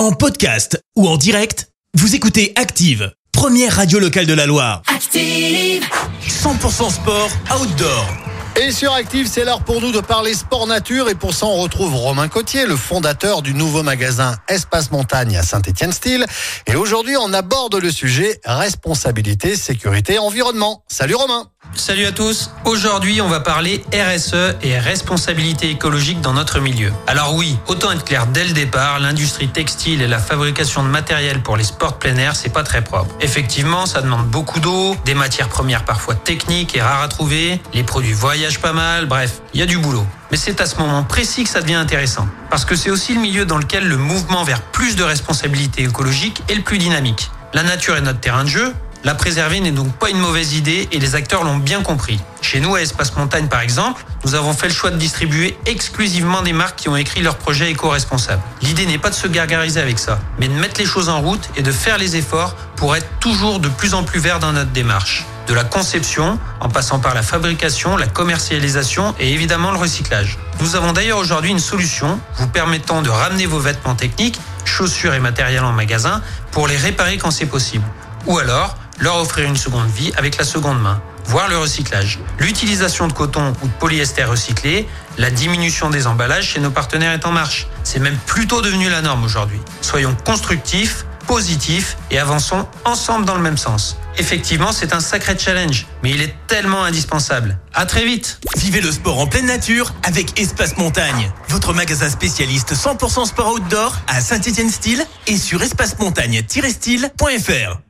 En podcast ou en direct, vous écoutez Active, première radio locale de la Loire. Active. 100% sport outdoor. Et sur Active, c'est l'heure pour nous de parler sport nature et pour ça on retrouve Romain Cotier, le fondateur du nouveau magasin Espace Montagne à Saint-Étienne-Style. Et aujourd'hui, on aborde le sujet responsabilité, sécurité, environnement. Salut Romain. Salut à tous. Aujourd'hui, on va parler RSE et responsabilité écologique dans notre milieu. Alors oui, autant être clair dès le départ, l'industrie textile et la fabrication de matériel pour les sports plein air, c'est pas très propre. Effectivement, ça demande beaucoup d'eau, des matières premières parfois techniques et rares à trouver, les produits voyagent pas mal, bref, il y a du boulot. Mais c'est à ce moment précis que ça devient intéressant. Parce que c'est aussi le milieu dans lequel le mouvement vers plus de responsabilité écologique est le plus dynamique. La nature est notre terrain de jeu, la préserver n'est donc pas une mauvaise idée et les acteurs l'ont bien compris. Chez nous, à Espace Montagne par exemple, nous avons fait le choix de distribuer exclusivement des marques qui ont écrit leurs projets éco-responsables. L'idée n'est pas de se gargariser avec ça, mais de mettre les choses en route et de faire les efforts pour être toujours de plus en plus vert dans notre démarche. De la conception, en passant par la fabrication, la commercialisation et évidemment le recyclage. Nous avons d'ailleurs aujourd'hui une solution vous permettant de ramener vos vêtements techniques, chaussures et matériel en magasin pour les réparer quand c'est possible. Ou alors, leur offrir une seconde vie avec la seconde main, voire le recyclage. L'utilisation de coton ou de polyester recyclé, la diminution des emballages chez nos partenaires est en marche. C'est même plutôt devenu la norme aujourd'hui. Soyons constructifs, positifs et avançons ensemble dans le même sens. Effectivement, c'est un sacré challenge, mais il est tellement indispensable. À très vite Vivez le sport en pleine nature avec Espace Montagne, votre magasin spécialiste 100% sport outdoor à Saint-Étienne-Style et sur espacemontagne-style.fr.